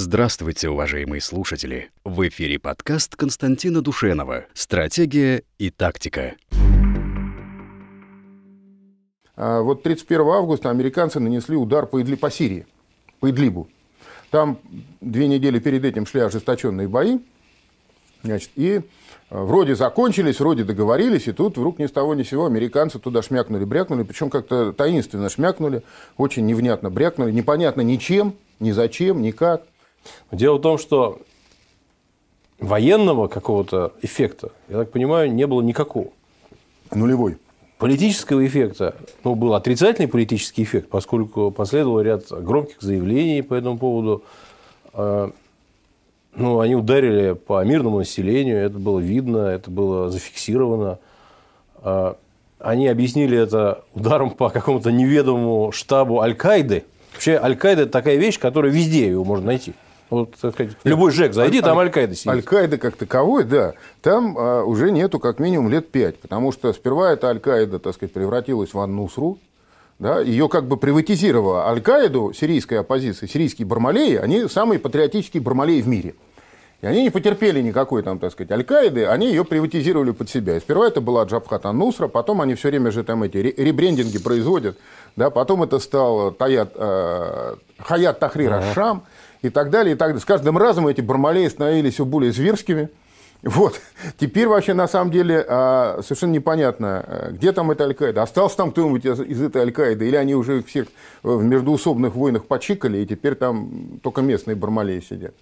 Здравствуйте, уважаемые слушатели! В эфире подкаст Константина Душенова «Стратегия и тактика». А вот 31 августа американцы нанесли удар по, Идли, по Сирии, по Идлибу. Там две недели перед этим шли ожесточенные бои. Значит, и а, вроде закончились, вроде договорились, и тут вдруг ни с того ни сего американцы туда шмякнули, брякнули, причем как-то таинственно шмякнули, очень невнятно брякнули, непонятно ничем, ни зачем, никак. Дело в том, что военного какого-то эффекта, я так понимаю, не было никакого. Нулевой. Политического эффекта, ну, был отрицательный политический эффект, поскольку последовал ряд громких заявлений по этому поводу. А, ну, они ударили по мирному населению, это было видно, это было зафиксировано. А, они объяснили это ударом по какому-то неведомому штабу Аль-Каиды. Вообще, Аль-Каида – это такая вещь, которая везде его можно найти. Вот, так сказать, любой ЖЭК зайди, там Аль-Каида сидит. Аль-Каида как таковой, да, там а, уже нету как минимум лет пять, потому что сперва эта Аль-Каида, так сказать, превратилась в Ан-Нусру, да, ее как бы приватизировала Аль-Каиду, сирийская оппозиция, сирийские бармалеи, они самые патриотические бармалеи в мире. И они не потерпели никакой там, так сказать, Аль-Каиды, они ее приватизировали под себя. И сперва это была Джабхат Ан-Нусра, потом они все время же там эти ребрендинги производят, да, потом это стал Таят, э, Хаят Тахрир Аш-Шам, и так далее, и так далее. С каждым разом эти бармалеи становились все более зверскими. Вот. Теперь вообще на самом деле а, совершенно непонятно, э, где там эта Аль-Каида. Остался там кто-нибудь из, из этой Аль-Каиды, или они уже всех в междуусобных войнах почикали, и теперь там только местные бармалеи сидят.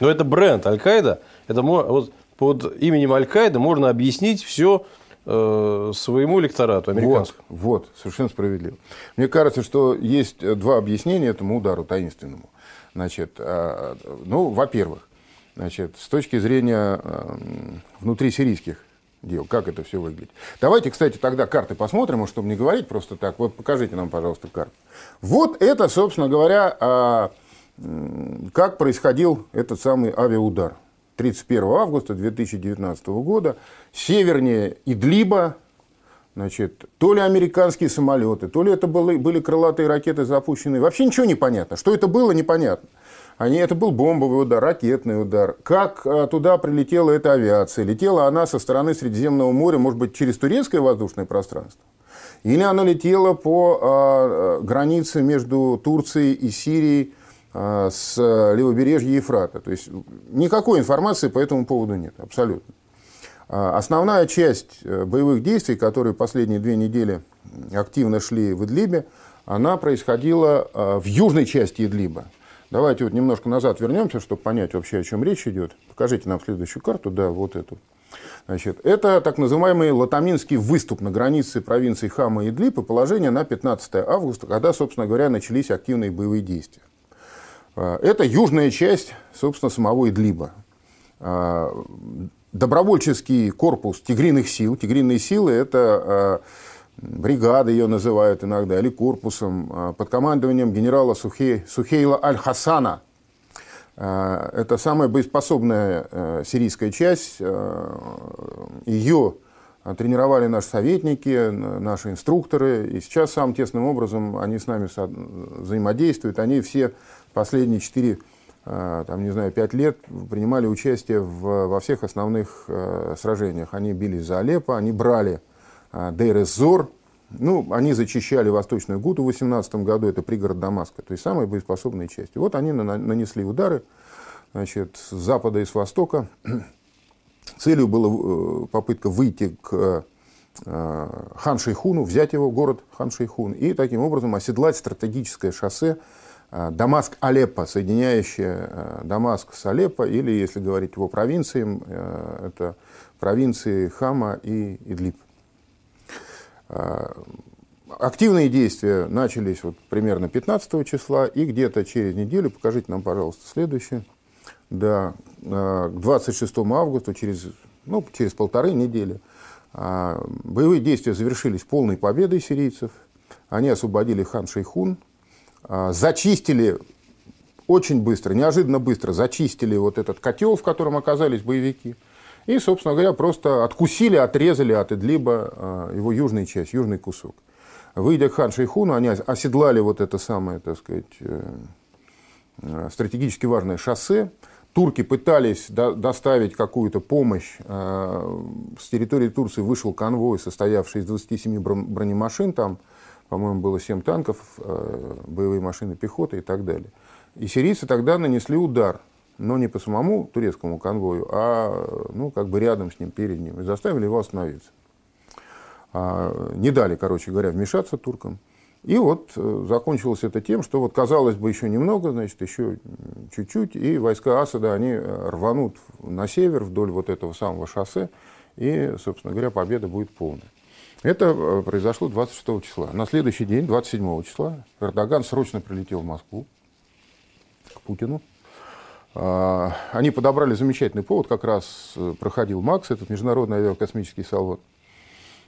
Но это бренд Аль-Каида. Это вот под именем Аль-Каида можно объяснить все э, своему электорату американскому. Вот, вот, совершенно справедливо. Мне кажется, что есть два объяснения этому удару таинственному. Значит, а, ну, во-первых, значит, с точки зрения а, внутрисирийских дел, как это все выглядит. Давайте, кстати, тогда карты посмотрим, чтобы не говорить просто так. Вот покажите нам, пожалуйста, карту. Вот это, собственно говоря, а, как происходил этот самый авиаудар. 31 августа 2019 года, севернее Идлиба, Значит, то ли американские самолеты, то ли это были, были крылатые ракеты запущенные. Вообще ничего не понятно. Что это было, непонятно. Они, это был бомбовый удар, ракетный удар. Как а, туда прилетела эта авиация? Летела она со стороны Средиземного моря, может быть, через турецкое воздушное пространство? Или она летела по а, границе между Турцией и Сирией а, с левобережья Ефрата? То есть никакой информации по этому поводу нет, абсолютно. А, основная часть э, боевых действий, которые последние две недели активно шли в Идлибе, она происходила а, в южной части Идлиба. Давайте вот немножко назад вернемся, чтобы понять вообще, о чем речь идет. Покажите нам следующую карту, да, вот эту. Значит, это так называемый Латаминский выступ на границе провинций Хама и Идлиб и положение на 15 августа, когда, собственно говоря, начались активные боевые действия. А, это южная часть, собственно, самого Идлиба добровольческий корпус тигриных сил. Тигриные силы – это э, бригада ее называют иногда, или корпусом, э, под командованием генерала Сухей, Сухейла Аль-Хасана. Э, это самая боеспособная сирийская часть. Ее тренировали наши советники, наши инструкторы. И сейчас самым тесным образом они с нами взаимодействуют. Они все последние четыре Э, там, не знаю, пять лет принимали участие в, во всех основных э, сражениях. Они бились за Алеппо, они брали э, Дейр-эз-Зор, ну, они зачищали Восточную Гуту в 18 году, это пригород Дамаска, то есть самые боеспособные части. Вот они нанесли удары значит, с запада и с востока. Целью была попытка выйти к Хан Шейхуну, взять его, город Хан Шейхун, и таким образом оседлать стратегическое шоссе Э, Дамаск-Алеппо, соединяющая э, Дамаск с Алеппо, или, если говорить его провинциям, э, это провинции Хама и Идлиб. Активные действия начались вот примерно 15 числа, и где-то через неделю, покажите нам, пожалуйста, следующее, да, к 26 августа, через, ну, через полторы недели, боевые действия завершились полной победой сирийцев. Они освободили хан Шейхун, зачистили очень быстро, неожиданно быстро зачистили вот этот котел, в котором оказались боевики. И, собственно говоря, просто откусили, отрезали от Идлиба а, его южную часть, южный кусок. Выйдя к хан Шейхуну, они оседлали вот это самое, так сказать, э, э, стратегически важное шоссе. Турки пытались до, доставить какую-то помощь. Э, с территории Турции вышел конвой, состоявший из 27 бронемашин. Там, по-моему, было 7 танков, э, боевые машины пехоты и так далее. И сирийцы тогда нанесли удар но не по самому турецкому конвою, а ну, как бы рядом с ним, перед ним, и заставили его остановиться. А, не дали, короче говоря, вмешаться туркам. И вот э, закончилось это тем, что вот казалось бы еще немного, значит, еще чуть-чуть, и войска Асада, они э, рванут на север вдоль вот этого самого шоссе, и, собственно говоря, победа будет полная. Это э, произошло 26 числа. На следующий день, 27 числа, Эрдоган срочно прилетел в Москву к Путину. А, они подобрали замечательный повод, как раз проходил МАКС, этот международный авиакосмический салон.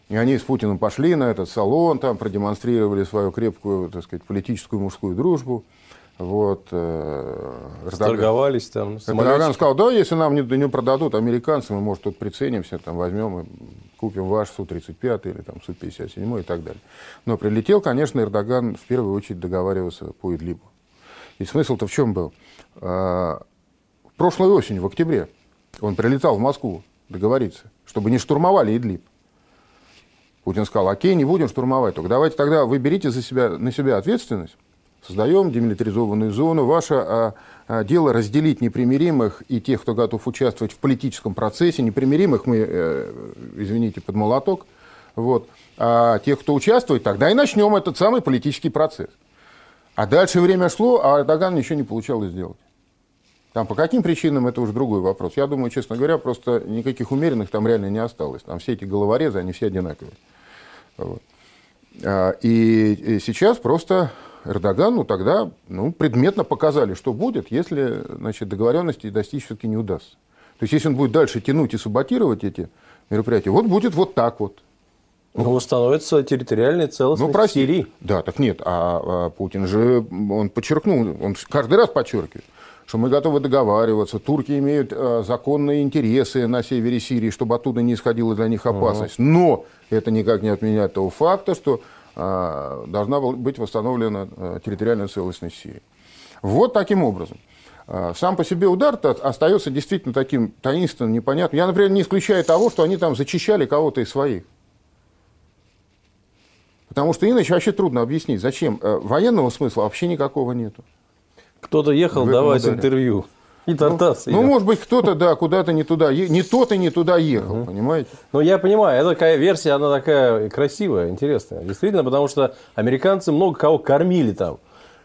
И они с Путиным пошли на этот салон, там продемонстрировали свою крепкую, так сказать, политическую мужскую дружбу. Вот, э, Торговались там. Эрдоган сказал, да, если нам не, не продадут американцы, мы, может, тут приценимся, там, возьмем и купим ваш Су-35 или там Су-57 и так далее. Но прилетел, конечно, Эрдоган в первую очередь договариваться по Идлибу. И смысл-то в чем был? А, прошлой осенью, в октябре, он прилетал в Москву договориться, чтобы не штурмовали Идлиб. Путин сказал, окей, не будем штурмовать, только давайте тогда вы берите за себя, на себя ответственность, создаем демилитаризованную зону. Ваше а, а, дело разделить непримиримых и тех, кто готов участвовать в политическом процессе. Непримиримых мы, э, извините, под молоток. Вот. А тех, кто участвует, тогда и начнем этот самый политический процесс. А дальше время шло, а Эрдоган ничего не получалось сделать. Там по каким причинам, это уже другой вопрос. Я думаю, честно говоря, просто никаких умеренных там реально не осталось. Там все эти головорезы, они все одинаковые. Вот. А, и сейчас просто Эрдоган, ну тогда ну, предметно показали, что будет, если значит, договоренности достичь все-таки не удастся. То есть, если он будет дальше тянуть и саботировать эти мероприятия, вот будет вот так вот. Ну, установится территориальная целостность ну, прости. Сирии. Да, так нет, а, а Путин же, он подчеркнул, он каждый раз подчеркивает, что мы готовы договариваться. Турки имеют э, законные интересы на севере Сирии, чтобы оттуда не исходила для них опасность. Но это никак не отменяет того факта, что должна быть восстановлена э, территориальная целостность Сирии. Вот таким образом. Э, сам по себе удар остается действительно таким таинственным, непонятным. Я, например, не исключаю того, что они там зачищали кого-то из своих. Потому что иначе вообще трудно объяснить, зачем. Э, военного смысла вообще никакого нету. Кто-то ехал давать ударе. интервью. И Тартас ну, ну, может быть, кто-то, да, куда-то не туда, не тот и не туда ехал, угу. понимаете? Ну, я понимаю, эта такая версия, она такая красивая, интересная. Действительно, потому что американцы много кого кормили там.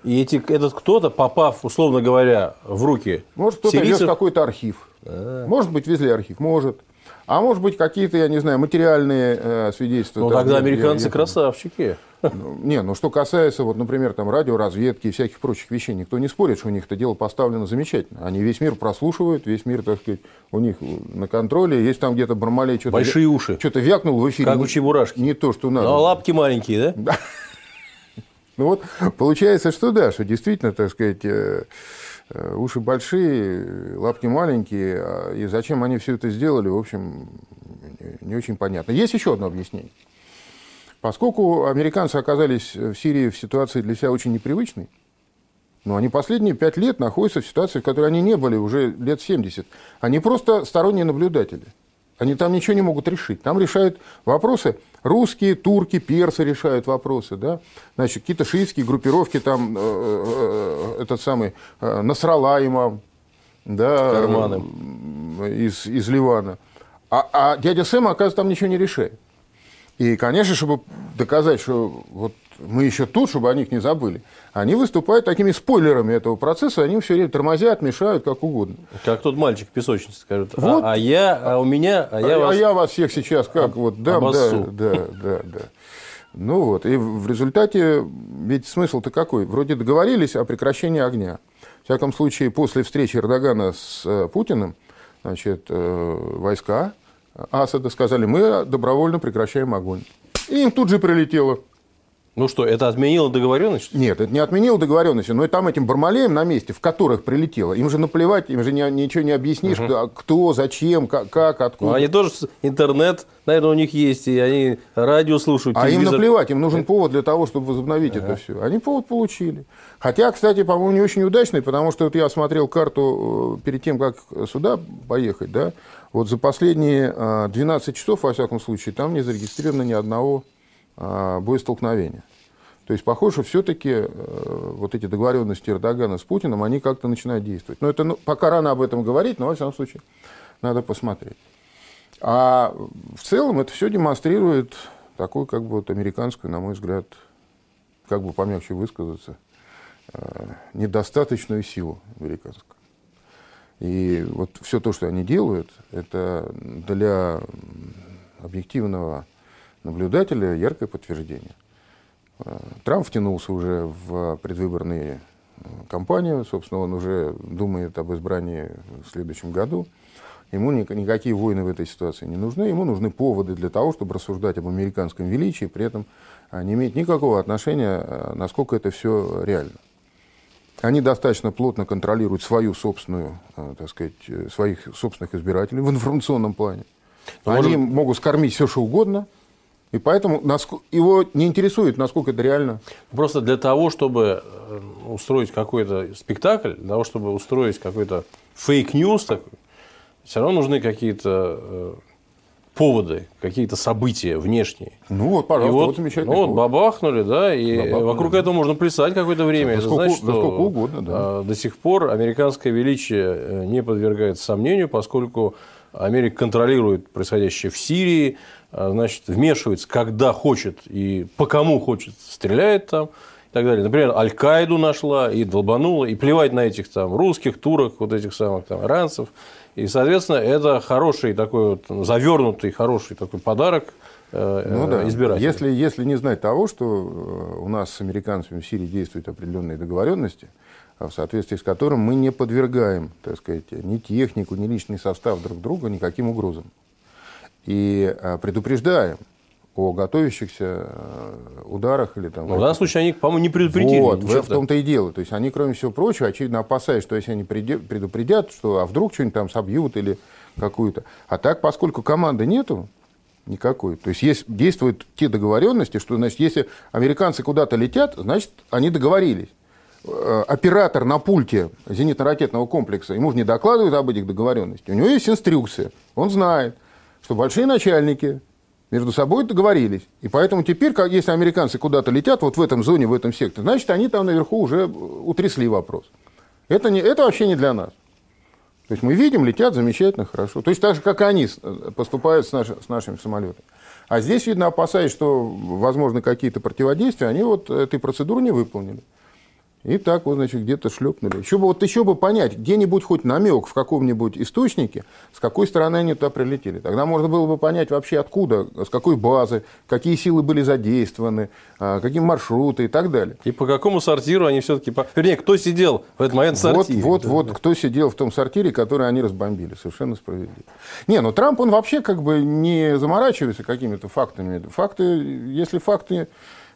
И эти, этот кто-то, попав, условно говоря, в руки Может, кто-то сирийцев... вез какой-то архив. А-а-а. Может быть, везли архив, может. А может быть, какие-то, я не знаю, материальные э, свидетельства. Ну, тогда американцы красавчики. Ну, не, ну что касается, вот, например, там, радиоразведки и всяких прочих вещей, никто не спорит, что у них это дело поставлено замечательно. Они весь мир прослушивают, весь мир, так сказать, у них на контроле. Есть там где-то Бармалей что-то... Большие уши. Что-то вякнул в эфире. Как у Чебурашки. Не то, что надо. Ну, а лапки маленькие, да? Ну вот, получается, что да, что действительно, так сказать, э, уши большие, лапки маленькие, а, и зачем они все это сделали, в общем, не очень понятно. Есть еще одно объяснение. Поскольку американцы оказались в Сирии в ситуации для себя очень непривычной, но они последние пять лет находятся в ситуации, в которой они не были уже лет 70. Они просто сторонние наблюдатели. Они там ничего не могут решить. Там решают вопросы русские, турки, персы решают вопросы. Да? Значит, какие-то шиитские группировки, там, э, э, этот самый э, Насрала имам, да, из, из Ливана. А, а дядя Сэм, оказывается, там ничего не решает. И, конечно, чтобы доказать, что вот мы еще тут, чтобы о них не забыли, они выступают такими спойлерами этого процесса, они все время тормозят, мешают, как угодно. Как тот мальчик в песочнице скажет, «А, вот, а, а я, а у меня, а я а, вас... А я вас всех сейчас как вот дам, обоссу. да, да, да, да. Ну вот, и в результате, ведь смысл-то какой? Вроде договорились о прекращении огня. В всяком случае, после встречи Эрдогана с э, Путиным, значит, э, войска Асада сказали, мы добровольно прекращаем огонь. И им тут же прилетело. Ну что, это отменило договоренность? Нет, это не отменило договоренности, но и там этим Бармалеем на месте, в которых прилетело, им же наплевать, им же не, ничего не объяснишь, угу. кто, зачем, как, как откуда. Ну, они тоже интернет, наверное, у них есть, и они радио слушают, А им наплевать, им нужен повод для того, чтобы возобновить ага. это все. Они повод получили. Хотя, кстати, по-моему, не очень удачный, потому что вот я смотрел карту э, перед тем, как сюда поехать, да, вот за последние 12 э, часов, во всяком случае, там не зарегистрировано ни одного а, боестолкновения. То есть похоже, все-таки э, вот эти договоренности Эрдогана с Путиным, они как-то начинают действовать. Но это ну, пока рано об этом говорить, но во всяком случае надо посмотреть. А в целом это все демонстрирует такую как бы вот американскую, на мой взгляд, как бы помягче высказаться, э, недостаточную силу американскую. И вот все то, что они делают, это для объективного наблюдателя яркое подтверждение. Э, Трамп втянулся уже в предвыборные э, кампанию, собственно, он уже думает об избрании в следующем году. Ему никакие войны в этой ситуации не нужны, ему нужны поводы для того, чтобы рассуждать об американском величии, при этом не иметь никакого отношения, э, насколько это все реально. Они достаточно плотно контролируют свою собственную, так сказать, своих собственных избирателей в информационном плане. Но Они может... могут скормить все, что угодно – и поэтому его не интересует, насколько это реально. Просто для того, чтобы э, устроить какой-то спектакль, для того, чтобы устроить какой-то fake news все равно нужны какие-то э, поводы, какие-то события внешние. Ну вот, пожалуйста, вот, вот замечательно. Ну вот, бабахнули, да, и бабахнули, вокруг этого можно плясать какое-то время. Да, Это сколько, значит, что сколько угодно, да. А, до сих пор американское величие э, не подвергается сомнению, поскольку Америка контролирует происходящее в Сирии, значит, вмешивается, когда хочет и по кому хочет, стреляет там и так далее. Например, Аль-Каиду нашла и долбанула, и плевать на этих там русских, турок, вот этих самых там иранцев. И, соответственно, это хороший такой вот завернутый, хороший такой подарок э, ну, да. избирателям. Если, если не знать того, что э, у нас с американцами в Сирии действуют определенные договоренности, в соответствии с которым мы не подвергаем, так сказать, ни технику, ни личный состав друг друга никаким угрозам и э, предупреждаем о готовящихся э, ударах или там. Но в данном случае они, по-моему, не предупредили. Вот, в том-то и дело. То есть они, кроме всего прочего, очевидно опасаясь, что если они предупредят, что а вдруг что-нибудь там собьют или какую-то. А так, поскольку команды нету никакой, то есть, есть действуют те договоренности, что, значит, если американцы куда-то летят, значит, они договорились. Э, оператор на пульте зенитно-ракетного комплекса, ему же не докладывают об этих договоренностях. У него есть инструкция, он знает что большие начальники между собой договорились. И поэтому теперь, если американцы куда-то летят, вот в этом зоне, в этом секторе, значит, они там наверху уже утрясли вопрос. Это, не, это вообще не для нас. То есть мы видим, летят замечательно, хорошо. То есть так же, как они поступают с, наш, с нашими самолетами. А здесь, видно, опасаясь, что возможны какие-то противодействия, они вот этой процедуры не выполнили. И так вот, значит, где-то шлепнули. Еще бы, вот еще бы понять, где-нибудь хоть намек в каком-нибудь источнике, с какой стороны они туда прилетели. Тогда можно было бы понять вообще откуда, с какой базы, какие силы были задействованы, а, какие маршруты и так далее. И по какому сортиру они все-таки... Вернее, кто сидел в этот момент в сортире? Вот, вот, вот, кто сидел в том сортире, который они разбомбили. Совершенно справедливо. Не, ну Трамп, он вообще как бы не заморачивается какими-то фактами. Факты, если факты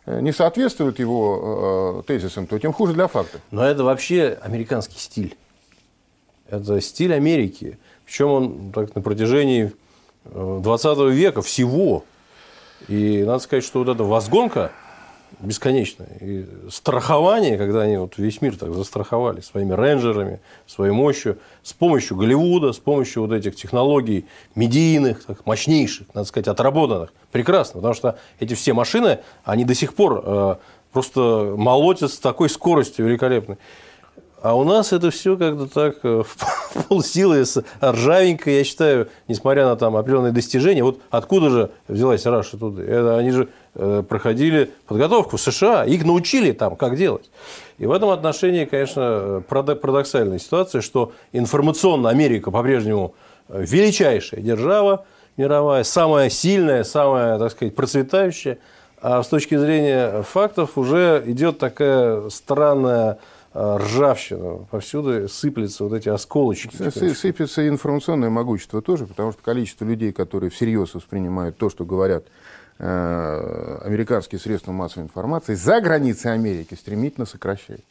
не соответствует его э, тезисам, то тем хуже для фактов. Но это вообще американский стиль. Это стиль Америки. Причем он так, на протяжении 20 э, века всего. И надо сказать, что вот эта возгонка бесконечное. И страхование, когда они вот весь мир так застраховали своими рейнджерами, своей мощью, с помощью Голливуда, с помощью вот этих технологий медийных, так, мощнейших, надо сказать, отработанных. Прекрасно, потому что эти все машины, они до сих пор э, просто молотят с такой скоростью великолепной. А у нас это все как-то так э, в полсилы, ржавенько, я считаю, несмотря на там определенные достижения. Вот откуда же взялась Раша туда? Это, они же проходили подготовку в США, их научили там, как делать. И в этом отношении, конечно, парадоксальная ситуация, что информационно Америка по-прежнему э, величайшая держава мировая, самая сильная, самая, так сказать, процветающая. А с точки зрения фактов уже идет такая странная Э, ржавчина, повсюду сыплются вот эти осколочки. Сыпется информационное могущество тоже, потому что количество людей, которые всерьез воспринимают то, что говорят американские средства массовой информации за границей Америки стремительно сокращаются.